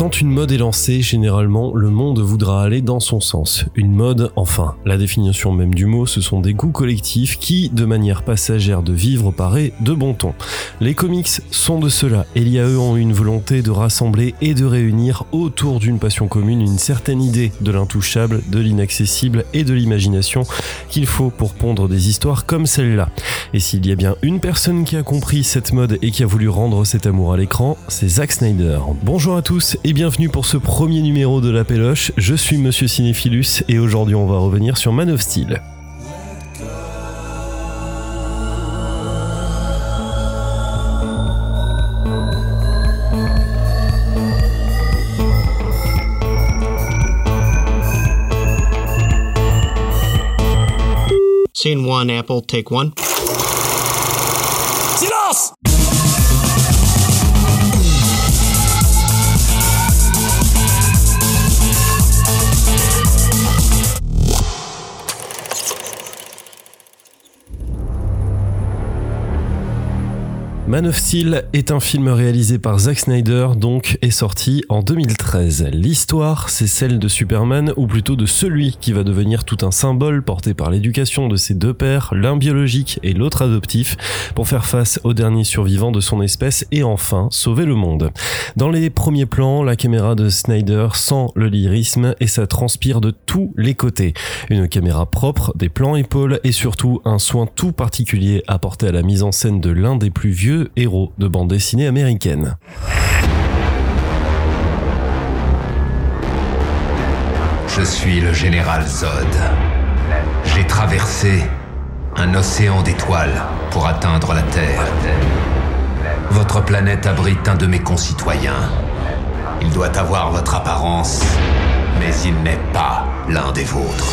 Quand une mode est lancée, généralement, le monde voudra aller dans son sens. Une mode, enfin, la définition même du mot, ce sont des goûts collectifs qui, de manière passagère de vivre, paraît de bon ton. Les comics sont de cela, et eux ont une volonté de rassembler et de réunir autour d'une passion commune une certaine idée de l'intouchable, de l'inaccessible et de l'imagination qu'il faut pour pondre des histoires comme celle-là. Et s'il y a bien une personne qui a compris cette mode et qui a voulu rendre cet amour à l'écran, c'est Zack Snyder. Bonjour à tous et bienvenue pour ce premier numéro de La Péloche. Je suis Monsieur Cinéphilus et aujourd'hui on va revenir sur Man of Steel. Scene one, Apple, take one. Man of Steel est un film réalisé par Zack Snyder, donc est sorti en 2013. L'histoire, c'est celle de Superman, ou plutôt de celui qui va devenir tout un symbole porté par l'éducation de ses deux pères, l'un biologique et l'autre adoptif, pour faire face au dernier survivant de son espèce et enfin sauver le monde. Dans les premiers plans, la caméra de Snyder sent le lyrisme et ça transpire de tous les côtés. Une caméra propre, des plans épaules et surtout un soin tout particulier apporté à la mise en scène de l'un des plus vieux héros de bande dessinée américaine. Je suis le général Zod. J'ai traversé un océan d'étoiles pour atteindre la Terre. Votre planète abrite un de mes concitoyens. Il doit avoir votre apparence, mais il n'est pas l'un des vôtres.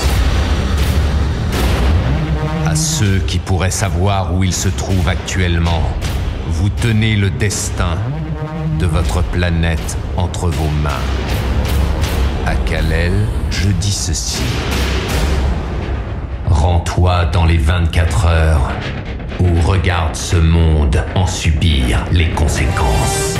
À ceux qui pourraient savoir où il se trouve actuellement, vous tenez le destin de votre planète entre vos mains. À Kalel, je dis ceci. Rends-toi dans les 24 heures ou regarde ce monde en subir les conséquences.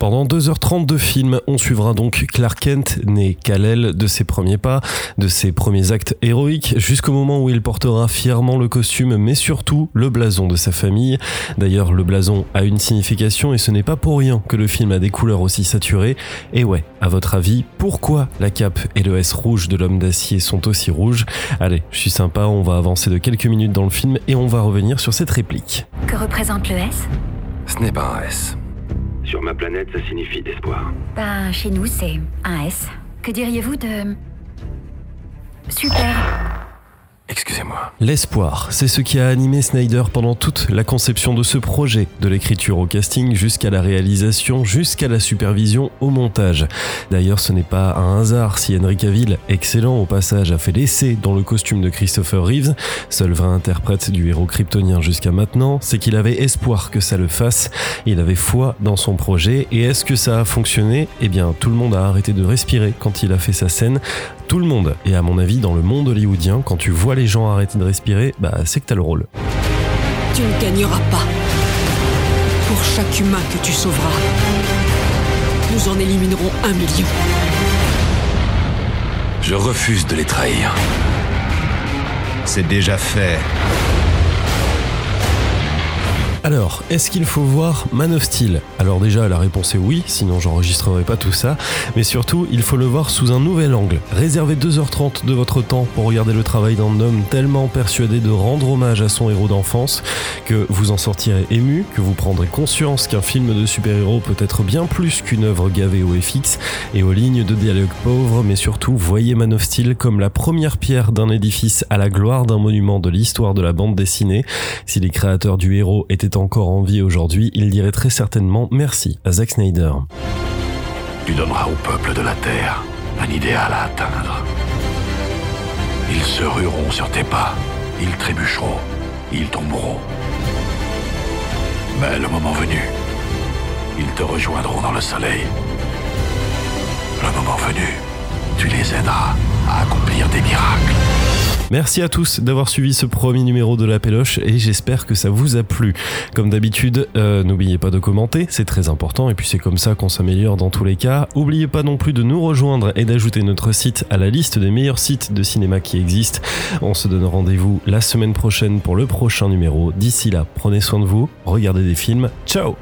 Pendant 2h30 de film, on suivra donc Clark Kent, né Kal-El, de ses premiers pas, de ses premiers actes héroïques, jusqu'au moment où il portera fièrement le costume, mais surtout le blason de sa famille. D'ailleurs, le blason a une signification et ce n'est pas pour rien que le film a des couleurs aussi saturées. Et ouais, à votre avis, pourquoi la cape et le S rouge de l'homme d'acier sont aussi rouges? Allez, je suis sympa, on va avancer de quelques minutes dans le film et on va revenir sur cette réplique. Que représente le S? Ce n'est pas un S. Sur ma planète, ça signifie espoir. Ben, chez nous, c'est un S. Que diriez-vous de... Super L'espoir, c'est ce qui a animé Snyder pendant toute la conception de ce projet, de l'écriture au casting jusqu'à la réalisation, jusqu'à la supervision au montage. D'ailleurs, ce n'est pas un hasard si Henry Cavill, excellent au passage, a fait l'essai dans le costume de Christopher Reeves, seul vrai interprète du héros kryptonien jusqu'à maintenant, c'est qu'il avait espoir que ça le fasse, il avait foi dans son projet, et est-ce que ça a fonctionné? Eh bien, tout le monde a arrêté de respirer quand il a fait sa scène, tout le monde, et à mon avis, dans le monde hollywoodien, quand tu vois les gens arrêter de respirer, bah c'est que t'as le rôle. Tu ne gagneras pas. Pour chaque humain que tu sauveras, nous en éliminerons un million. Je refuse de les trahir. C'est déjà fait. Alors, est-ce qu'il faut voir Man of Steel? Alors déjà, la réponse est oui, sinon j'enregistrerai pas tout ça. Mais surtout, il faut le voir sous un nouvel angle. Réservez 2h30 de votre temps pour regarder le travail d'un homme tellement persuadé de rendre hommage à son héros d'enfance que vous en sortirez ému, que vous prendrez conscience qu'un film de super-héros peut être bien plus qu'une œuvre gavée au FX et aux lignes de dialogue pauvres, mais surtout voyez Man of Steel comme la première pierre d'un édifice à la gloire d'un monument de l'histoire de la bande dessinée. Si les créateurs du héros étaient encore en vie aujourd'hui, il dirait très certainement merci à Zack Snyder. Tu donneras au peuple de la Terre un idéal à atteindre. Ils se rueront sur tes pas, ils trébucheront, ils tomberont. Mais le moment venu, ils te rejoindront dans le soleil. Le moment venu, tu les aideras à accomplir des miracles. Merci à tous d'avoir suivi ce premier numéro de la Péloche et j'espère que ça vous a plu. Comme d'habitude, euh, n'oubliez pas de commenter, c'est très important et puis c'est comme ça qu'on s'améliore dans tous les cas. N'oubliez pas non plus de nous rejoindre et d'ajouter notre site à la liste des meilleurs sites de cinéma qui existent. On se donne rendez-vous la semaine prochaine pour le prochain numéro. D'ici là, prenez soin de vous, regardez des films. Ciao